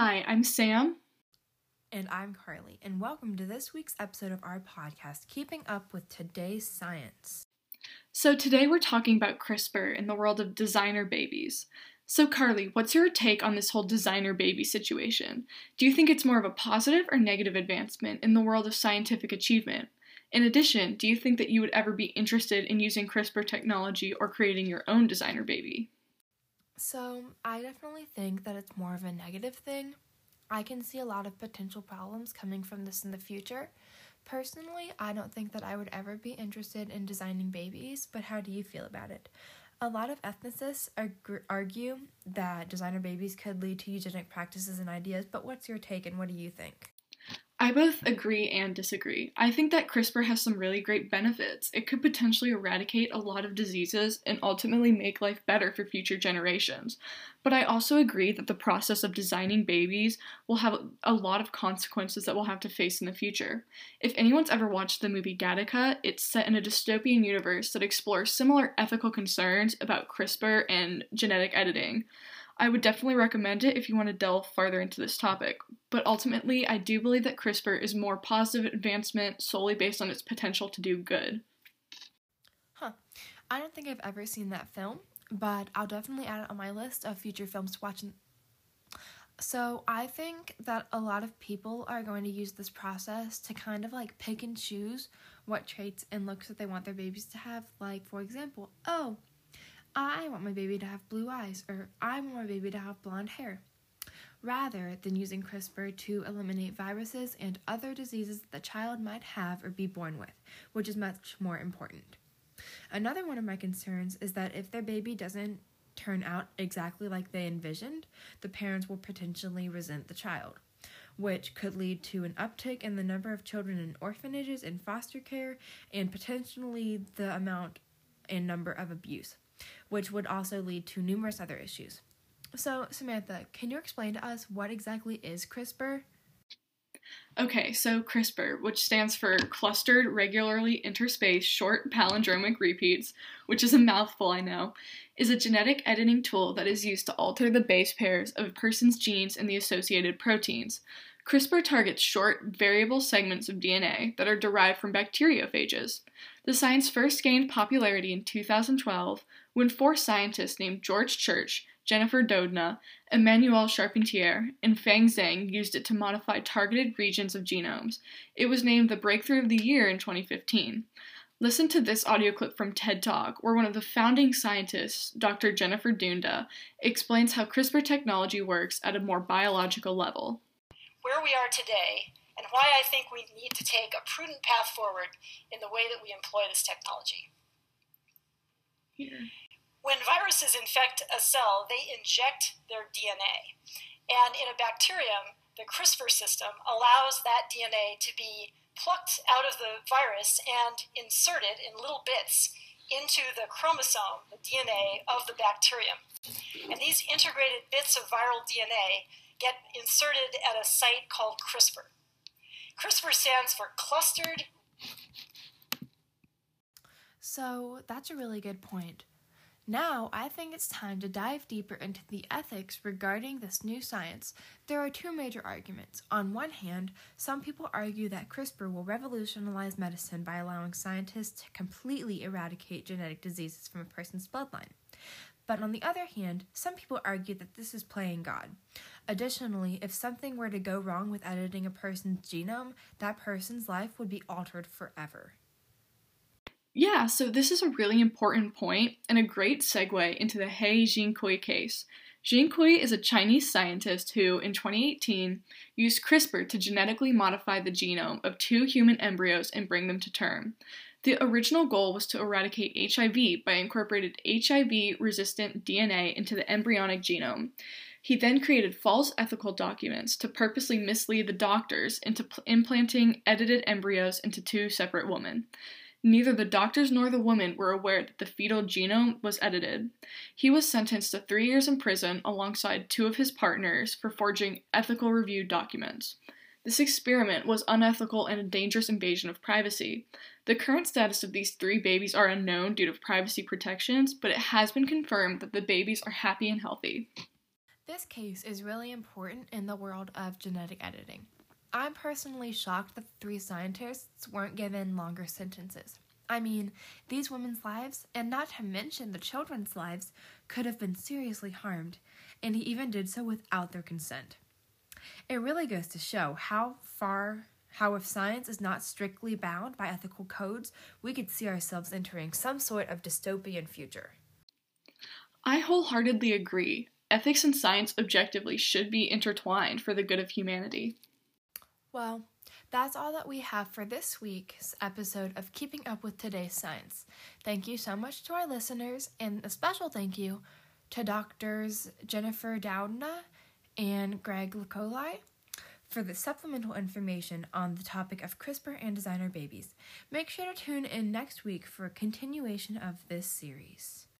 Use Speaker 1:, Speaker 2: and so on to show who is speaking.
Speaker 1: Hi, I'm Sam.
Speaker 2: And I'm Carly, and welcome to this week's episode of our podcast, Keeping Up with Today's Science.
Speaker 1: So, today we're talking about CRISPR in the world of designer babies. So, Carly, what's your take on this whole designer baby situation? Do you think it's more of a positive or negative advancement in the world of scientific achievement? In addition, do you think that you would ever be interested in using CRISPR technology or creating your own designer baby?
Speaker 2: So, I definitely think that it's more of a negative thing. I can see a lot of potential problems coming from this in the future. Personally, I don't think that I would ever be interested in designing babies, but how do you feel about it? A lot of ethicists argue that designer babies could lead to eugenic practices and ideas, but what's your take and what do you think?
Speaker 1: I both agree and disagree. I think that CRISPR has some really great benefits. It could potentially eradicate a lot of diseases and ultimately make life better for future generations. But I also agree that the process of designing babies will have a lot of consequences that we'll have to face in the future. If anyone's ever watched the movie Gattaca, it's set in a dystopian universe that explores similar ethical concerns about CRISPR and genetic editing. I would definitely recommend it if you want to delve farther into this topic, but ultimately, I do believe that CRISPR is more positive advancement solely based on its potential to do good.
Speaker 2: Huh. I don't think I've ever seen that film, but I'll definitely add it on my list of future films to watch. So, I think that a lot of people are going to use this process to kind of like pick and choose what traits and looks that they want their babies to have. Like, for example, oh, I want my baby to have blue eyes, or I want my baby to have blonde hair, rather than using CRISPR to eliminate viruses and other diseases that the child might have or be born with, which is much more important. Another one of my concerns is that if their baby doesn't turn out exactly like they envisioned, the parents will potentially resent the child, which could lead to an uptick in the number of children in orphanages and foster care, and potentially the amount and number of abuse which would also lead to numerous other issues. So, Samantha, can you explain to us what exactly is CRISPR?
Speaker 1: Okay, so CRISPR, which stands for Clustered Regularly Interspaced Short Palindromic Repeats, which is a mouthful, I know, is a genetic editing tool that is used to alter the base pairs of a person's genes and the associated proteins. CRISPR targets short, variable segments of DNA that are derived from bacteriophages. The science first gained popularity in 2012 when four scientists named George Church, Jennifer Doudna, Emmanuelle Charpentier, and Feng Zhang used it to modify targeted regions of genomes. It was named the Breakthrough of the Year in 2015. Listen to this audio clip from TED Talk, where one of the founding scientists, Dr. Jennifer Doudna, explains how CRISPR technology works at a more biological level.
Speaker 3: Where we are today, and why I think we need to take a prudent path forward in the way that we employ this technology. Here. When viruses infect a cell, they inject their DNA. And in a bacterium, the CRISPR system allows that DNA to be plucked out of the virus and inserted in little bits into the chromosome, the DNA of the bacterium. And these integrated bits of viral DNA get inserted at a site called CRISPR. CRISPR stands for clustered.
Speaker 2: So that's a really good point. Now, I think it's time to dive deeper into the ethics regarding this new science. There are two major arguments. On one hand, some people argue that CRISPR will revolutionize medicine by allowing scientists to completely eradicate genetic diseases from a person's bloodline. But on the other hand, some people argue that this is playing God. Additionally, if something were to go wrong with editing a person's genome, that person's life would be altered forever.
Speaker 1: Yeah, so this is a really important point and a great segue into the He Jiankui case. Jiankui is a Chinese scientist who, in 2018, used CRISPR to genetically modify the genome of two human embryos and bring them to term. The original goal was to eradicate HIV by incorporating HIV resistant DNA into the embryonic genome. He then created false ethical documents to purposely mislead the doctors into pl- implanting edited embryos into two separate women. Neither the doctors nor the woman were aware that the fetal genome was edited. He was sentenced to three years in prison alongside two of his partners for forging ethical review documents. This experiment was unethical and a dangerous invasion of privacy. The current status of these three babies are unknown due to privacy protections, but it has been confirmed that the babies are happy and healthy.
Speaker 2: This case is really important in the world of genetic editing. I'm personally shocked that the three scientists weren't given longer sentences. I mean, these women's lives, and not to mention the children's lives, could have been seriously harmed, and he even did so without their consent. It really goes to show how far, how if science is not strictly bound by ethical codes, we could see ourselves entering some sort of dystopian future.
Speaker 1: I wholeheartedly agree. Ethics and science objectively should be intertwined for the good of humanity.
Speaker 2: Well, that's all that we have for this week's episode of Keeping Up with Today's Science. Thank you so much to our listeners, and a special thank you to doctors Jennifer Doudna and Greg Lecoli for the supplemental information on the topic of CRISPR and designer babies. Make sure to tune in next week for a continuation of this series.